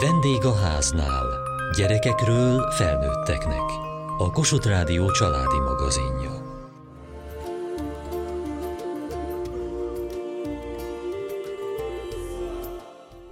Vendég a háznál. Gyerekekről felnőtteknek. A Kossuth Rádió családi magazinja.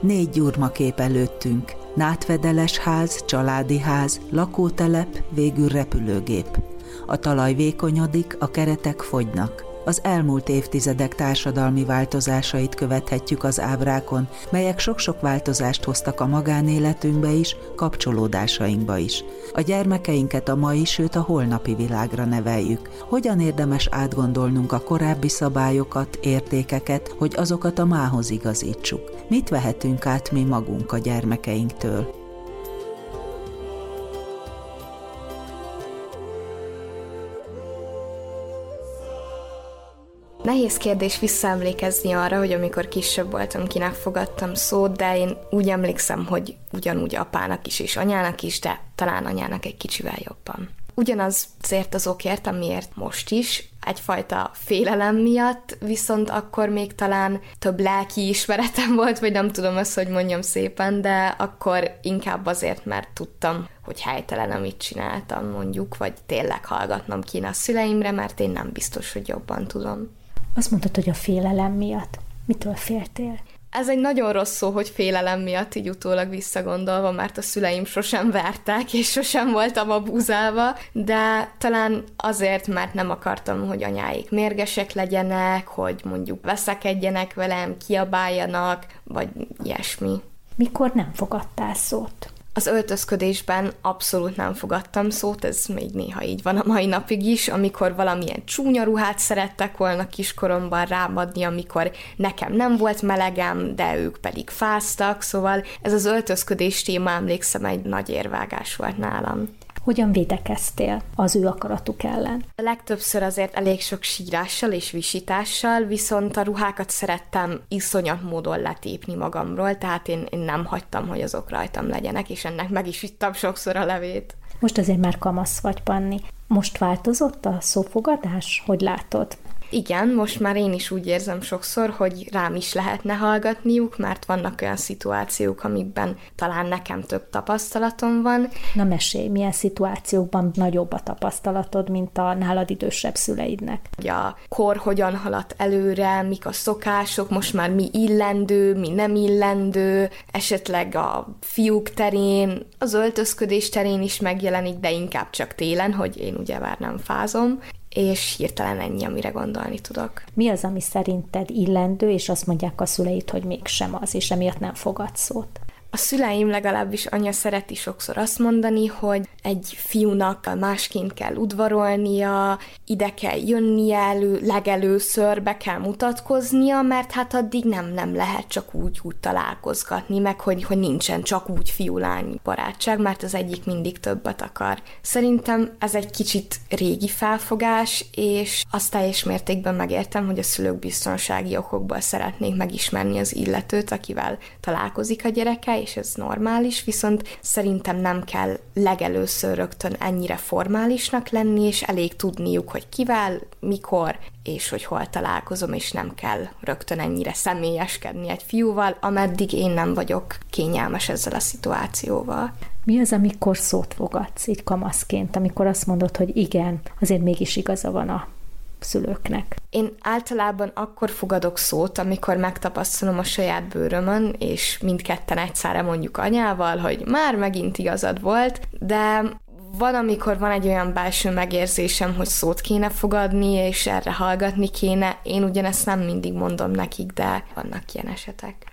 Négy gyurmakép előttünk. Nátvedeles ház, családi ház, lakótelep, végül repülőgép. A talaj vékonyodik, a keretek fogynak az elmúlt évtizedek társadalmi változásait követhetjük az ábrákon, melyek sok-sok változást hoztak a magánéletünkbe is, kapcsolódásainkba is. A gyermekeinket a mai, sőt a holnapi világra neveljük. Hogyan érdemes átgondolnunk a korábbi szabályokat, értékeket, hogy azokat a mához igazítsuk? Mit vehetünk át mi magunk a gyermekeinktől? Nehéz kérdés visszaemlékezni arra, hogy amikor kisebb voltam, kinek fogadtam szót, de én úgy emlékszem, hogy ugyanúgy apának is és anyának is, de talán anyának egy kicsivel jobban. Ugyanaz azért az okért, amiért most is, egyfajta félelem miatt, viszont akkor még talán több lelki ismeretem volt, vagy nem tudom azt, hogy mondjam szépen, de akkor inkább azért, mert tudtam, hogy helytelen, amit csináltam mondjuk, vagy tényleg hallgatnom kéne a szüleimre, mert én nem biztos, hogy jobban tudom. Azt mondtad, hogy a félelem miatt. Mitől féltél? Ez egy nagyon rossz szó, hogy félelem miatt így utólag visszagondolva, mert a szüleim sosem vertek, és sosem voltam abúzálva, de talán azért, mert nem akartam, hogy anyáik mérgesek legyenek, hogy mondjuk veszekedjenek velem, kiabáljanak, vagy ilyesmi. Mikor nem fogadtál szót? Az öltözködésben abszolút nem fogadtam szót, ez még néha így van a mai napig is, amikor valamilyen csúnya ruhát szerettek volna kiskoromban rámadni, amikor nekem nem volt melegem, de ők pedig fáztak, szóval ez az öltözködés téma emlékszem egy nagy érvágás volt nálam. Hogyan védekeztél az ő akaratuk ellen? A legtöbbször azért elég sok sírással és visítással, viszont a ruhákat szerettem iszonyat módon letépni magamról, tehát én, én nem hagytam, hogy azok rajtam legyenek, és ennek meg is ittam sokszor a levét. Most azért már kamasz vagy, Panni. Most változott a szófogadás? Hogy látod? Igen, most már én is úgy érzem sokszor, hogy rám is lehetne hallgatniuk, mert vannak olyan szituációk, amikben talán nekem több tapasztalatom van. Na mesélj, milyen szituációkban nagyobb a tapasztalatod, mint a nálad idősebb szüleidnek? A kor hogyan haladt előre, mik a szokások, most már mi illendő, mi nem illendő, esetleg a fiúk terén, az öltözködés terén is megjelenik, de inkább csak télen, hogy én ugye már nem fázom, és hirtelen ennyi, amire gondolni tudok. Mi az, ami szerinted illendő, és azt mondják a szüleid, hogy mégsem az, és emiatt nem fogad szót? A szüleim legalábbis anya szereti sokszor azt mondani, hogy egy fiúnak másként kell udvarolnia, ide kell jönnie elő, legelőször be kell mutatkoznia, mert hát addig nem, nem lehet csak úgy, úgy találkozgatni, meg hogy, hogy nincsen csak úgy fiú-lány barátság, mert az egyik mindig többet akar. Szerintem ez egy kicsit régi felfogás, és azt teljes mértékben megértem, hogy a szülők biztonsági okokból szeretnék megismerni az illetőt, akivel találkozik a gyereke, és ez normális, viszont szerintem nem kell legelőször rögtön ennyire formálisnak lenni, és elég tudniuk, hogy kivel, mikor, és hogy hol találkozom, és nem kell rögtön ennyire személyeskedni egy fiúval, ameddig én nem vagyok kényelmes ezzel a szituációval. Mi az, amikor szót fogadsz így kamaszként, amikor azt mondod, hogy igen, azért mégis igaza van a szülőknek? Én általában akkor fogadok szót, amikor megtapasztalom a saját bőrömön, és mindketten egyszerre mondjuk anyával, hogy már megint igazad volt, de van, amikor van egy olyan belső megérzésem, hogy szót kéne fogadni, és erre hallgatni kéne. Én ugyanezt nem mindig mondom nekik, de vannak ilyen esetek.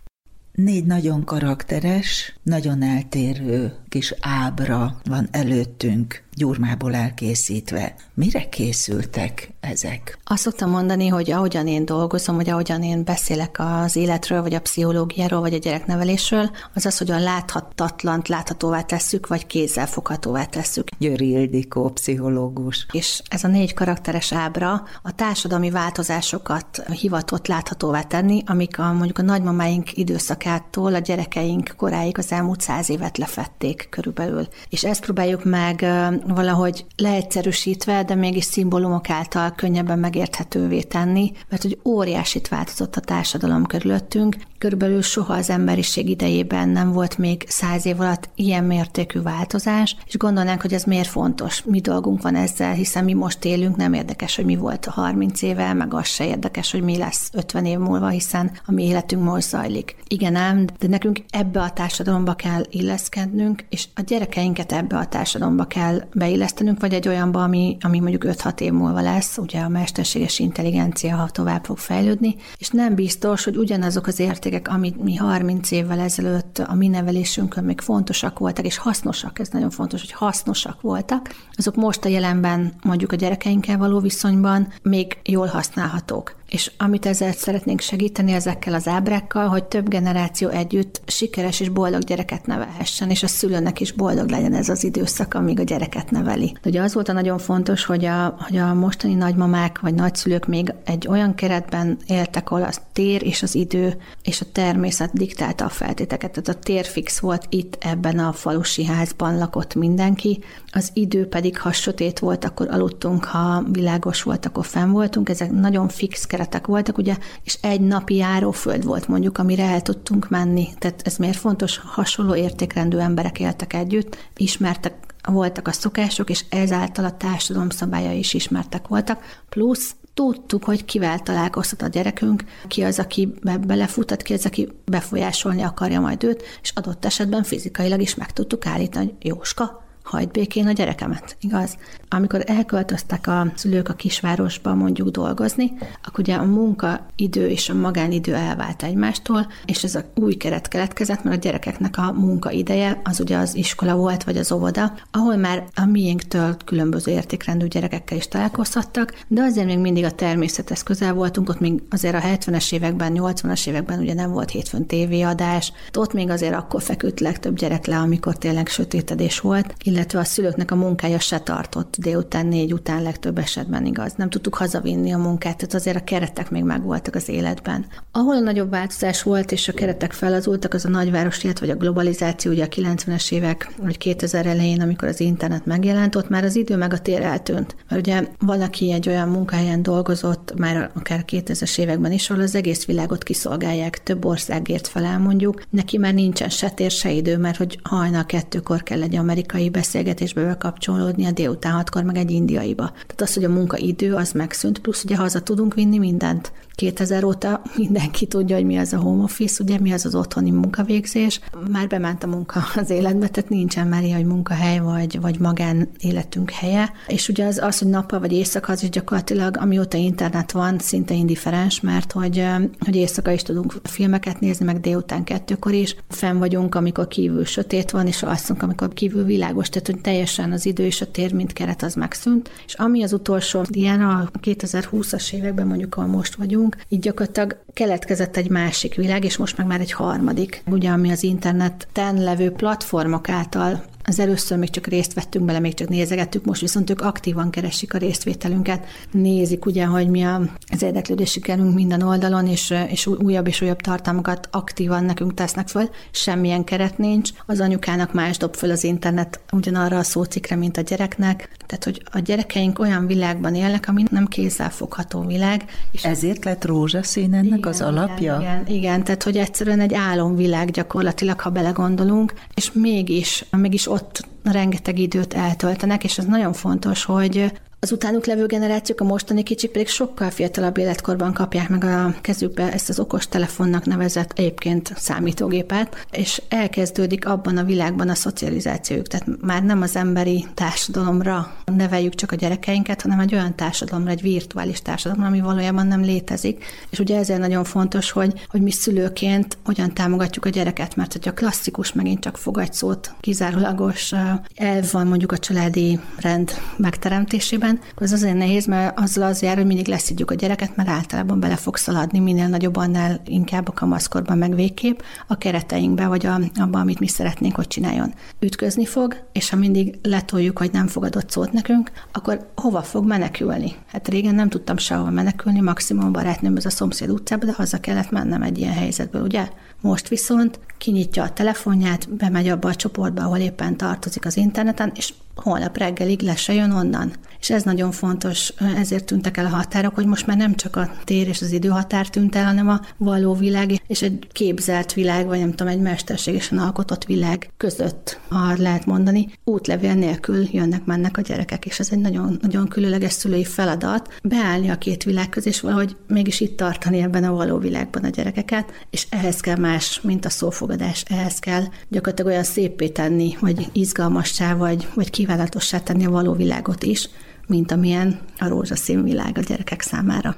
Négy nagyon karakteres, nagyon eltérő kis ábra van előttünk gyurmából elkészítve. Mire készültek ezek? Azt szoktam mondani, hogy ahogyan én dolgozom, vagy ahogyan én beszélek az életről, vagy a pszichológiáról, vagy a gyereknevelésről, az az, hogy a láthatatlant láthatóvá tesszük, vagy kézzel foghatóvá tesszük. Győri Ildikó, pszichológus. És ez a négy karakteres ábra a társadalmi változásokat hivatott láthatóvá tenni, amik a, mondjuk a nagymamáink időszak korától a gyerekeink koráig az elmúlt száz évet lefették körülbelül. És ezt próbáljuk meg valahogy leegyszerűsítve, de mégis szimbólumok által könnyebben megérthetővé tenni, mert hogy óriásit változott a társadalom körülöttünk, körülbelül soha az emberiség idejében nem volt még száz év alatt ilyen mértékű változás, és gondolnánk, hogy ez miért fontos, mi dolgunk van ezzel, hiszen mi most élünk, nem érdekes, hogy mi volt a 30 éve, meg az se érdekes, hogy mi lesz 50 év múlva, hiszen a mi életünk most zajlik. Igen ám, de nekünk ebbe a társadalomba kell illeszkednünk, és a gyerekeinket ebbe a társadalomba kell beillesztenünk, vagy egy olyanba, ami, ami mondjuk 5-6 év múlva lesz, ugye a mesterséges intelligencia, ha tovább fog fejlődni, és nem biztos, hogy ugyanazok az értékek, amit mi 30 évvel ezelőtt a mi nevelésünkön még fontosak voltak, és hasznosak, ez nagyon fontos, hogy hasznosak voltak, azok most a jelenben mondjuk a gyerekeinkkel való viszonyban még jól használhatók. És amit ezzel szeretnénk segíteni ezekkel az ábrákkal, hogy több generáció együtt sikeres és boldog gyereket nevelhessen, és a szülőnek is boldog legyen ez az időszak, amíg a gyereket neveli. De ugye az volt a nagyon fontos, hogy a, hogy a mostani nagymamák vagy nagyszülők még egy olyan keretben éltek, ahol a tér és az idő és a természet diktálta a feltéteket. Tehát a tér fix volt itt ebben a falusi házban lakott mindenki, az idő pedig, ha sötét volt, akkor aludtunk, ha világos volt, akkor fenn voltunk. Ezek nagyon fix keretek voltak, ugye, és egy napi járóföld volt mondjuk, amire el tudtunk menni. Tehát ez miért fontos? Hasonló értékrendű emberek éltek együtt, ismertek voltak a szokások, és ezáltal a társadalom szabálya is ismertek voltak, plusz tudtuk, hogy kivel találkozhat a gyerekünk, ki az, aki belefutat, ki az, aki befolyásolni akarja majd őt, és adott esetben fizikailag is meg tudtuk állítani, hogy Jóska, hagyd békén a gyerekemet, igaz? Amikor elköltöztek a szülők a kisvárosba mondjuk dolgozni, akkor ugye a munkaidő és a magánidő elvált egymástól, és ez a új keret keletkezett, mert a gyerekeknek a munkaideje az ugye az iskola volt, vagy az óvoda, ahol már a miénktől különböző értékrendű gyerekekkel is találkozhattak, de azért még mindig a természethez közel voltunk, ott még azért a 70-es években, 80-as években ugye nem volt hétfőn tévéadás, ott még azért akkor feküdt legtöbb gyerek le, amikor tényleg sötétedés volt, illetve a szülőknek a munkája se tartott délután négy után legtöbb esetben igaz. Nem tudtuk hazavinni a munkát, tehát azért a keretek még megvoltak az életben. Ahol a nagyobb változás volt, és a keretek felazultak, az a nagyváros élet, vagy a globalizáció, ugye a 90-es évek, vagy 2000 elején, amikor az internet megjelent, ott már az idő meg a tér eltűnt. Mert ugye valaki egy olyan munkahelyen dolgozott, már akár 2000-es években is, ahol az egész világot kiszolgálják, több országért felel mondjuk, neki már nincsen se tér, se idő, mert hogy hajnal kettőkor kell egy amerikai beszélgetésbe bekapcsolódni a délután hatkor meg egy indiaiba. Tehát az, hogy a munkaidő az megszűnt, plusz ugye haza tudunk vinni mindent. 2000 óta mindenki tudja, hogy mi az a home office, ugye mi az az otthoni munkavégzés. Már bement a munka az életbe, tehát nincsen már ilyen, hogy munkahely vagy, vagy magán életünk helye. És ugye az, az hogy nappal vagy éjszaka, az is gyakorlatilag, amióta internet van, szinte indiferens, mert hogy, hogy éjszaka is tudunk filmeket nézni, meg délután kettőkor is. Fenn vagyunk, amikor kívül sötét van, és alszunk, amikor kívül világos, tehát hogy teljesen az idő és a tér, mint keret, az megszűnt. És ami az utolsó ilyen a 2020-as években mondjuk, ahol most vagyunk, vagyunk, így gyakorlatilag keletkezett egy másik világ, és most meg már egy harmadik, ugye ami az interneten levő platformok által az először még csak részt vettünk bele, még csak nézegettük, most viszont ők aktívan keresik a részvételünket, nézik ugye, hogy mi az érdeklődési kerünk minden oldalon, és, és újabb és újabb tartalmakat aktívan nekünk tesznek föl, semmilyen keret nincs, az anyukának más dob föl az internet ugyanarra a szócikre, mint a gyereknek, tehát hogy a gyerekeink olyan világban élnek, ami nem fogható világ. És Ezért lett rózsaszín ennek igen, az alapja? Igen, igen, igen, tehát hogy egyszerűen egy álomvilág gyakorlatilag, ha belegondolunk, és mégis, mégis ott rengeteg időt eltöltenek, és ez nagyon fontos, hogy az utánuk levő generációk, a mostani kicsik pedig sokkal fiatalabb életkorban kapják meg a kezükbe ezt az okos telefonnak nevezett egyébként számítógépet, és elkezdődik abban a világban a szocializációjuk. Tehát már nem az emberi társadalomra neveljük csak a gyerekeinket, hanem egy olyan társadalomra, egy virtuális társadalomra, ami valójában nem létezik. És ugye ezért nagyon fontos, hogy, hogy mi szülőként hogyan támogatjuk a gyereket, mert hogy a klasszikus megint csak fogadszót, kizárólagos elv van mondjuk a családi rend megteremtésében, esetben, az azért nehéz, mert azzal az jár, hogy mindig leszidjuk a gyereket, mert általában bele fog szaladni minél nagyobb, annál inkább a kamaszkorban meg végképp a kereteinkbe, vagy a, abba, amit mi szeretnénk, hogy csináljon. Ütközni fog, és ha mindig letoljuk, hogy nem fogadott szót nekünk, akkor hova fog menekülni? Hát régen nem tudtam sehova menekülni, maximum barátnőm az a szomszéd utcába, de haza kellett mennem egy ilyen helyzetből, ugye? Most viszont kinyitja a telefonját, bemegy abba a csoportba, ahol éppen tartozik az interneten, és holnap reggelig le se jön onnan. És ez nagyon fontos, ezért tűntek el a határok, hogy most már nem csak a tér és az időhatár tűnt el, hanem a való világ és egy képzelt világ, vagy nem tudom, egy mesterségesen alkotott világ között, ha lehet mondani, útlevél nélkül jönnek-mennek a gyerekek, és ez egy nagyon, nagyon különleges szülői feladat, beállni a két világ közé, és valahogy mégis itt tartani ebben a való világban a gyerekeket, és ehhez kell más, mint a szófogadás, ehhez kell gyakorlatilag olyan szépé tenni, vagy izgalmassá, vagy, vagy kívánatossá tenni a való világot is, mint amilyen a rózsaszín világ a gyerekek számára.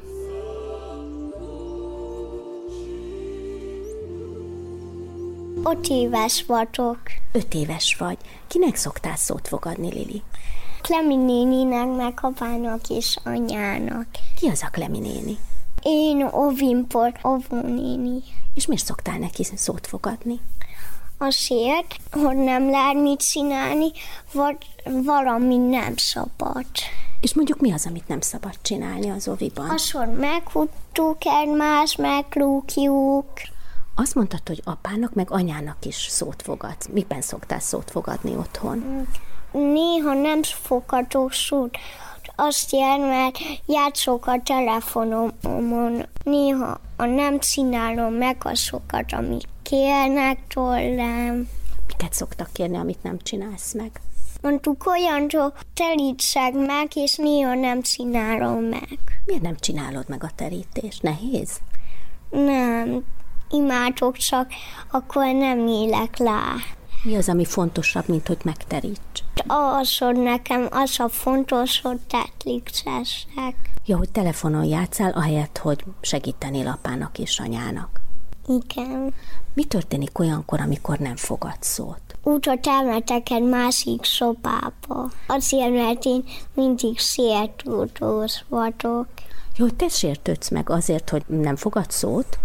Öt éves vagyok. Öt éves vagy. Kinek szoktál szót fogadni, Lili? Klemi néninek, meg apának és anyának. Ki az a Klemi néni? Én Ovimpor, Ovó néni. És miért szoktál neki szót fogadni? Azért, hogy nem lehet mit csinálni, vagy valami nem szabad. És mondjuk mi az, amit nem szabad csinálni az oviban? Az, hogy meghuttuk egymást, meglúgjuk. Azt mondtad, hogy apának meg anyának is szót fogadsz. Miben szoktál szót fogadni otthon? Néha nem fogadok szót. Azt jelent, mert játszok a telefonomon. Néha a nem csinálom meg azokat, amik kérnek tőlem. Miket szoktak kérni, amit nem csinálsz meg? Mondtuk olyan, hogy terítsek meg, és néha nem csinálom meg. Miért nem csinálod meg a terítést? Nehéz? Nem, imádok, csak akkor nem élek lá. Mi az, ami fontosabb, mint hogy megteríts? Az, hogy nekem az a fontos, hogy tetliksessek. Ja, hogy telefonon játszál, ahelyett, hogy segítenél apának és anyának. Igen. Mi történik olyankor, amikor nem fogad szót? Úgy, hogy elmetek egy másik szobába. Azért, mert én mindig sértődős vagyok. Jó, hogy te sértődsz meg azért, hogy nem fogad szót?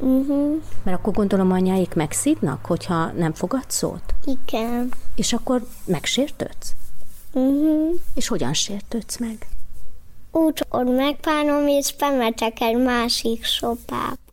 Uh-huh. Mert akkor gondolom anyáik megszídnak, hogyha nem fogad szót? Igen. És akkor megsértődsz? Uh-huh. És hogyan sértődsz meg? Úgy, hogy megpánom, és bemetek egy másik szobába.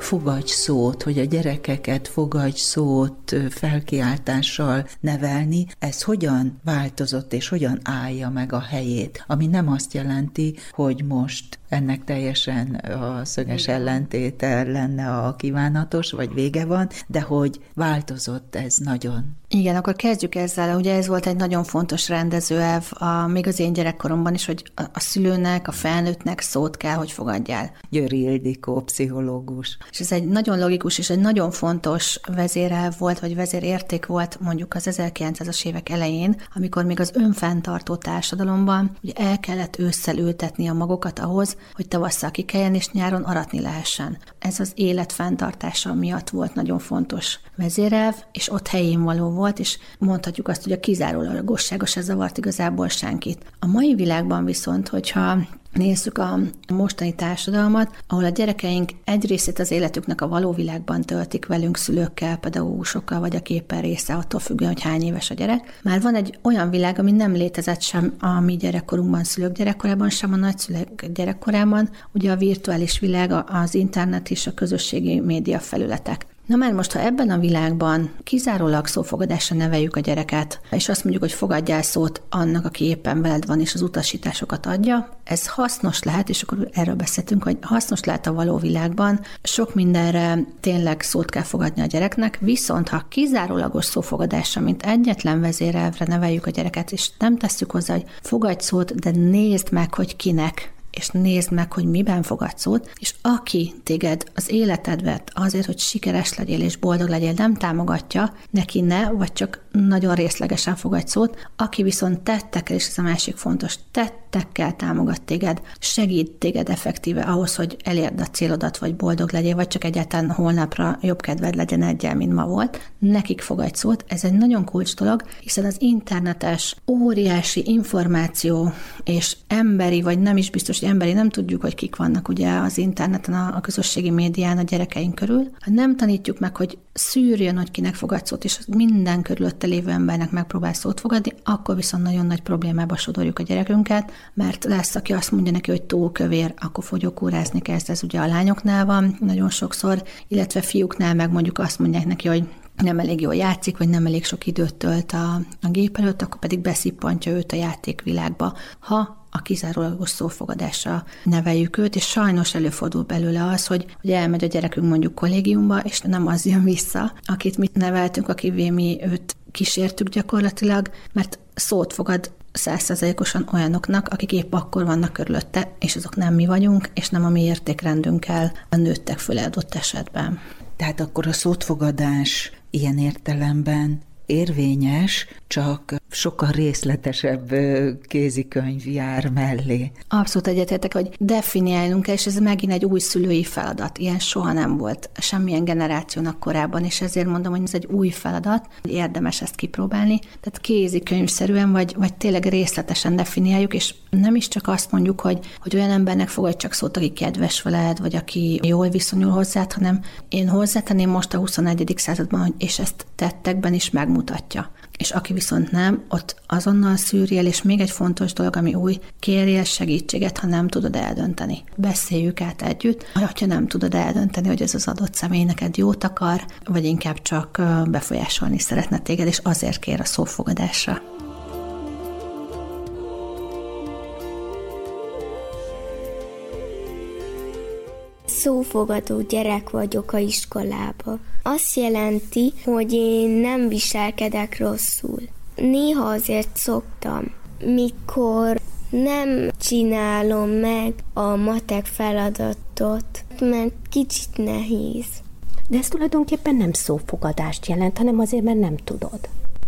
Fogadj szót, hogy a gyerekeket fogadj szót felkiáltással nevelni, ez hogyan változott és hogyan állja meg a helyét, ami nem azt jelenti, hogy most ennek teljesen a szöges ellentéte lenne a kívánatos, vagy vége van, de hogy változott ez nagyon. Igen, akkor kezdjük ezzel. Ugye ez volt egy nagyon fontos rendezőelv, a, még az én gyerekkoromban is, hogy a, a szülőnek, a felnőttnek szót kell, hogy fogadjál. Győri Ildikó, pszichológus. És ez egy nagyon logikus és egy nagyon fontos vezérelv volt, vagy vezérérték volt mondjuk az 1900-as évek elején, amikor még az önfenntartó társadalomban ugye el kellett ősszel ültetni a magokat ahhoz, hogy tavasszal kikeljen és nyáron aratni lehessen. Ez az élet fenntartása miatt volt nagyon fontos vezérelv, és ott helyén való volt, és mondhatjuk azt, hogy a kizárólagossága se zavart igazából senkit. A mai világban viszont, hogyha Nézzük a mostani társadalmat, ahol a gyerekeink egy részét az életüknek a való világban töltik velünk, szülőkkel, pedagógusokkal, vagy a képen része, attól függően, hogy hány éves a gyerek. Már van egy olyan világ, ami nem létezett sem a mi gyerekkorunkban, szülők gyerekkorában, sem a nagyszülők gyerekkorában, ugye a virtuális világ, az internet és a közösségi média felületek. Na már most, ha ebben a világban kizárólag szófogadásra neveljük a gyereket, és azt mondjuk, hogy fogadjál szót annak, aki éppen veled van, és az utasításokat adja, ez hasznos lehet, és akkor erről beszéltünk, hogy hasznos lehet a való világban, sok mindenre tényleg szót kell fogadni a gyereknek, viszont ha kizárólagos szófogadásra, mint egyetlen vezérelvre neveljük a gyereket, és nem tesszük hozzá, hogy fogadj szót, de nézd meg, hogy kinek és nézd meg, hogy miben fogadsz szót, és aki téged az életedvet azért, hogy sikeres legyél és boldog legyél, nem támogatja, neki ne, vagy csak nagyon részlegesen fogadj szót, aki viszont tettekkel, és ez a másik fontos, tettekkel támogat téged, segít téged effektíve ahhoz, hogy elérd a célodat, vagy boldog legyél, vagy csak egyáltalán holnapra jobb kedved legyen egyel, mint ma volt, nekik fogadj szót. Ez egy nagyon kulcs dolog, hiszen az internetes óriási információ és emberi, vagy nem is biztos, hogy emberi, nem tudjuk, hogy kik vannak ugye az interneten, a, a közösségi médián, a gyerekeink körül. Ha nem tanítjuk meg, hogy szűrjön, hogy kinek fogadsz szót, és minden körülött körülötte lévő embernek megpróbál szót fogadni, akkor viszont nagyon nagy problémába sodorjuk a gyerekünket, mert lesz, aki azt mondja neki, hogy túlkövér, akkor fogyókúrázni kezd, ez ugye a lányoknál van nagyon sokszor, illetve fiúknál meg mondjuk azt mondják neki, hogy nem elég jól játszik, vagy nem elég sok időt tölt a, a gép előtt, akkor pedig beszippantja őt a játékvilágba. Ha a kizárólagos szófogadásra neveljük őt, és sajnos előfordul belőle az, hogy, hogy elmegy a gyerekünk mondjuk kollégiumba, és nem az jön vissza, akit mit neveltünk, akivé mi őt kísértük gyakorlatilag, mert szót fogad százszerzalékosan olyanoknak, akik épp akkor vannak körülötte, és azok nem mi vagyunk, és nem a mi értékrendünkkel nőttek föl adott esetben. Tehát akkor a szótfogadás ilyen értelemben érvényes, csak sokkal részletesebb kézikönyv jár mellé. Abszolút egyetértek, hogy definiálnunk és ez megint egy új szülői feladat. Ilyen soha nem volt semmilyen generációnak korábban, és ezért mondom, hogy ez egy új feladat, érdemes ezt kipróbálni. Tehát kézikönyvszerűen, vagy, vagy tényleg részletesen definiáljuk, és nem is csak azt mondjuk, hogy, hogy olyan embernek fogadj csak szót, aki kedves veled, vagy aki jól viszonyul hozzád, hanem én hozzátenném most a 21. században, és ezt tettekben is megmutatja és aki viszont nem, ott azonnal szűrjél, és még egy fontos dolog, ami új, kérjél segítséget, ha nem tudod eldönteni. Beszéljük át együtt, ha nem tudod eldönteni, hogy ez az adott személy neked jót akar, vagy inkább csak befolyásolni szeretne téged, és azért kér a szófogadásra. Szófogadó gyerek vagyok a iskolába. Azt jelenti, hogy én nem viselkedek rosszul. Néha azért szoktam, mikor nem csinálom meg a matek feladatot, mert kicsit nehéz. De ez tulajdonképpen nem szófogadást jelent, hanem azért, mert nem tudod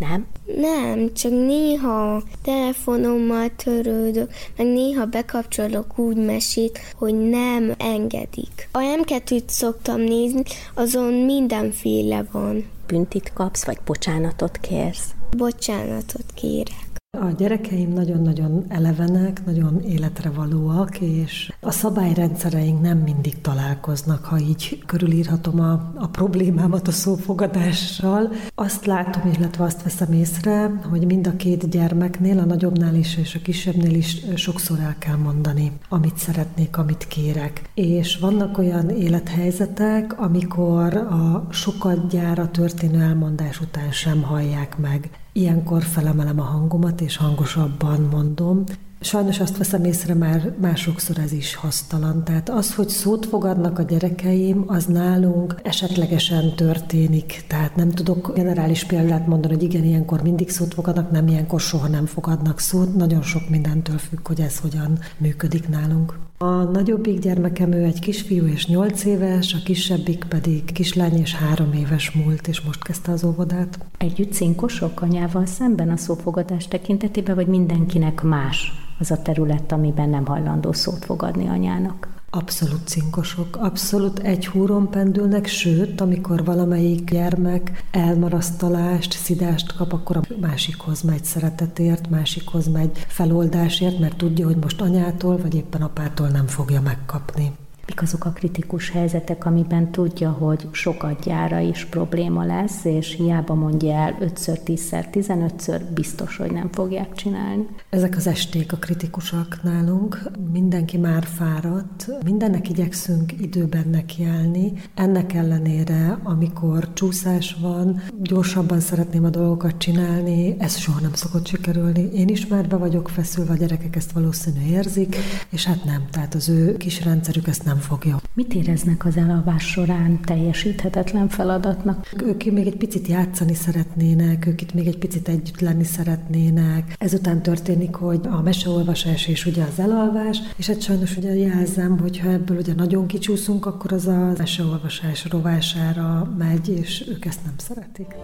nem? Nem, csak néha telefonommal törődök, meg néha bekapcsolok úgy mesét, hogy nem engedik. A m szoktam nézni, azon mindenféle van. Büntit kapsz, vagy bocsánatot kérsz? Bocsánatot kérek. A gyerekeim nagyon-nagyon elevenek, nagyon életre valóak, és a szabályrendszereink nem mindig találkoznak, ha így körülírhatom a, a problémámat a szófogadással. Azt látom, illetve azt veszem észre, hogy mind a két gyermeknél, a nagyobbnál is és a kisebbnél is sokszor el kell mondani, amit szeretnék, amit kérek. És vannak olyan élethelyzetek, amikor a sokat gyára történő elmondás után sem hallják meg Ilyenkor felemelem a hangomat, és hangosabban mondom. Sajnos azt veszem észre, már másokszor ez is hasztalan. Tehát az, hogy szót fogadnak a gyerekeim, az nálunk esetlegesen történik. Tehát nem tudok generális példát mondani, hogy igen, ilyenkor mindig szót fogadnak, nem ilyenkor soha nem fogadnak szót. Nagyon sok mindentől függ, hogy ez hogyan működik nálunk. A nagyobbik gyermekem ő egy kisfiú és nyolc éves, a kisebbik pedig kislány és három éves múlt, és most kezdte az óvodát. Együtt cinkosok anyával szemben a szófogadás tekintetében, vagy mindenkinek más az a terület, amiben nem hajlandó szót fogadni anyának? Abszolút cinkosok, abszolút egy húron pendülnek, sőt, amikor valamelyik gyermek elmarasztalást, szidást kap, akkor a másikhoz megy szeretetért, másikhoz megy feloldásért, mert tudja, hogy most anyától vagy éppen apától nem fogja megkapni. Mik azok a kritikus helyzetek, amiben tudja, hogy sokat gyára is probléma lesz, és hiába mondja el 5-szer, 10-szer, 15-ször, biztos, hogy nem fogják csinálni. Ezek az esték a kritikusak nálunk. Mindenki már fáradt, mindennek igyekszünk időben nekiállni. Ennek ellenére, amikor csúszás van, gyorsabban szeretném a dolgokat csinálni, ez soha nem szokott sikerülni. Én is már be vagyok feszülve, a gyerekek ezt valószínű érzik, és hát nem, tehát az ő kis rendszerük ezt nem nem fogja. Mit éreznek az elalvás során teljesíthetetlen feladatnak? Ők még egy picit játszani szeretnének, ők itt még egy picit együtt lenni szeretnének. Ezután történik, hogy a meseolvasás és ugye az elalvás, és hát sajnos ugye jelzem, hogyha ebből ugye nagyon kicsúszunk, akkor az a meseolvasás rovására megy, és ők ezt nem szeretik.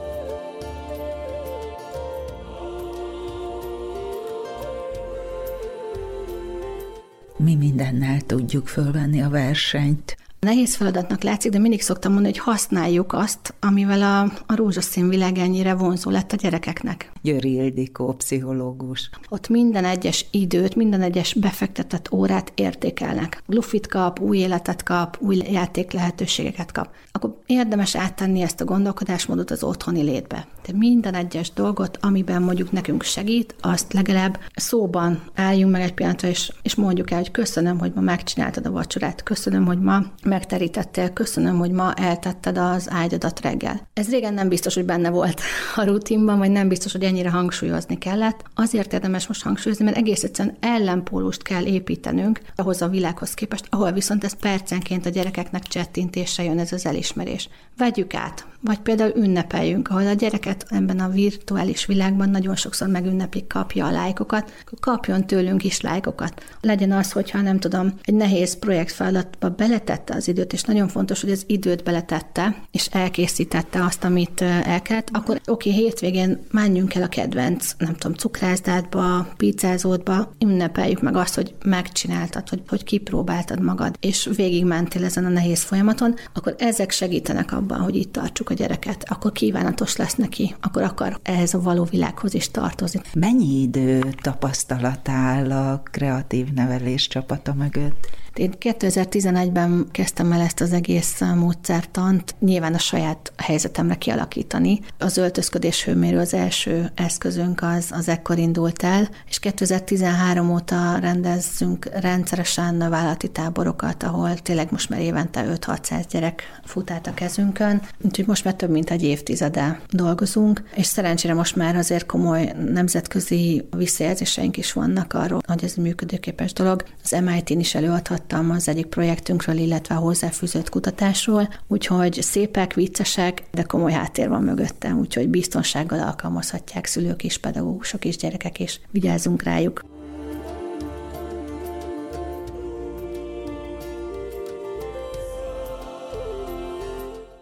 Mi mindennel tudjuk fölvenni a versenyt. Nehéz feladatnak látszik, de mindig szoktam mondani, hogy használjuk azt, amivel a, a rózsaszín világ ennyire vonzó lett a gyerekeknek. Győri Ildikó, pszichológus. Ott minden egyes időt, minden egyes befektetett órát értékelnek. Lufit kap, új életet kap, új játék lehetőségeket kap. Akkor érdemes áttenni ezt a gondolkodásmódot az otthoni létbe. De minden egyes dolgot, amiben mondjuk nekünk segít, azt legalább szóban álljunk meg egy pillanatra, és, és mondjuk el, hogy köszönöm, hogy ma megcsináltad a vacsorát, köszönöm, hogy ma megterítettél, köszönöm, hogy ma eltetted az ágyadat reggel. Ez régen nem biztos, hogy benne volt a rutinban, vagy nem biztos, hogy ennyire hangsúlyozni kellett. Azért érdemes most hangsúlyozni, mert egész egyszerűen ellenpólust kell építenünk ahhoz a világhoz képest, ahol viszont ez percenként a gyerekeknek csettintése jön ez az elismerés. Vegyük át, vagy például ünnepeljünk, ahol a gyereket ebben a virtuális világban nagyon sokszor megünneplik, kapja a lájkokat, akkor kapjon tőlünk is lájkokat. Legyen az, hogyha nem tudom, egy nehéz projektfeladatba beletette az időt, és nagyon fontos, hogy az időt beletette, és elkészítette azt, amit el kellett, akkor oké, okay, hétvégén menjünk el a kedvenc, nem tudom, cukrászdátba, pizzázódba, ünnepeljük meg azt, hogy megcsináltad, hogy, hogy kipróbáltad magad, és végigmentél ezen a nehéz folyamaton, akkor ezek segítenek abban, hogy itt tartsuk a gyereket, akkor kívánatos lesz neki, akkor akar ehhez a való világhoz is tartozni. Mennyi idő tapasztalat áll a kreatív nevelés csapata mögött? Én 2011-ben kezdtem el ezt az egész módszertant, nyilván a saját helyzetemre kialakítani. Az öltözködés hőmérő az első eszközünk az, az ekkor indult el, és 2013 óta rendezzünk rendszeresen vállalati táborokat, ahol tényleg most már évente 5-600 gyerek fut át a kezünkön, úgyhogy most már több mint egy évtizede dolgozunk, és szerencsére most már azért komoly nemzetközi visszajelzéseink is vannak arról, hogy ez működőképes dolog. Az MIT-n is előadhat hallottam az egyik projektünkről, illetve a hozzáfűzött kutatásról, úgyhogy szépek, viccesek, de komoly háttér van mögöttem, úgyhogy biztonsággal alkalmazhatják szülők is, pedagógusok is, gyerekek is. Vigyázzunk rájuk.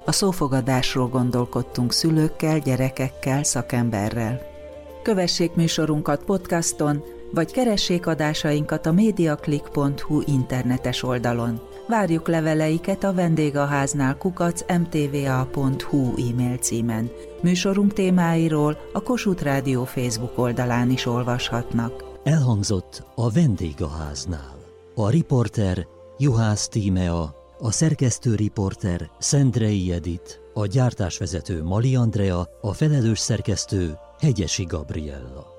A szófogadásról gondolkodtunk szülőkkel, gyerekekkel, szakemberrel. Kövessék műsorunkat podcaston, vagy keressék adásainkat a mediaclick.hu internetes oldalon. Várjuk leveleiket a vendégháznál kukac mtva.hu e-mail címen. Műsorunk témáiról a Kossuth Rádió Facebook oldalán is olvashatnak. Elhangzott a vendégháznál. A riporter Juhász Tímea, a szerkesztő riporter Szendrei Edit, a gyártásvezető Mali Andrea, a felelős szerkesztő Hegyesi Gabriella.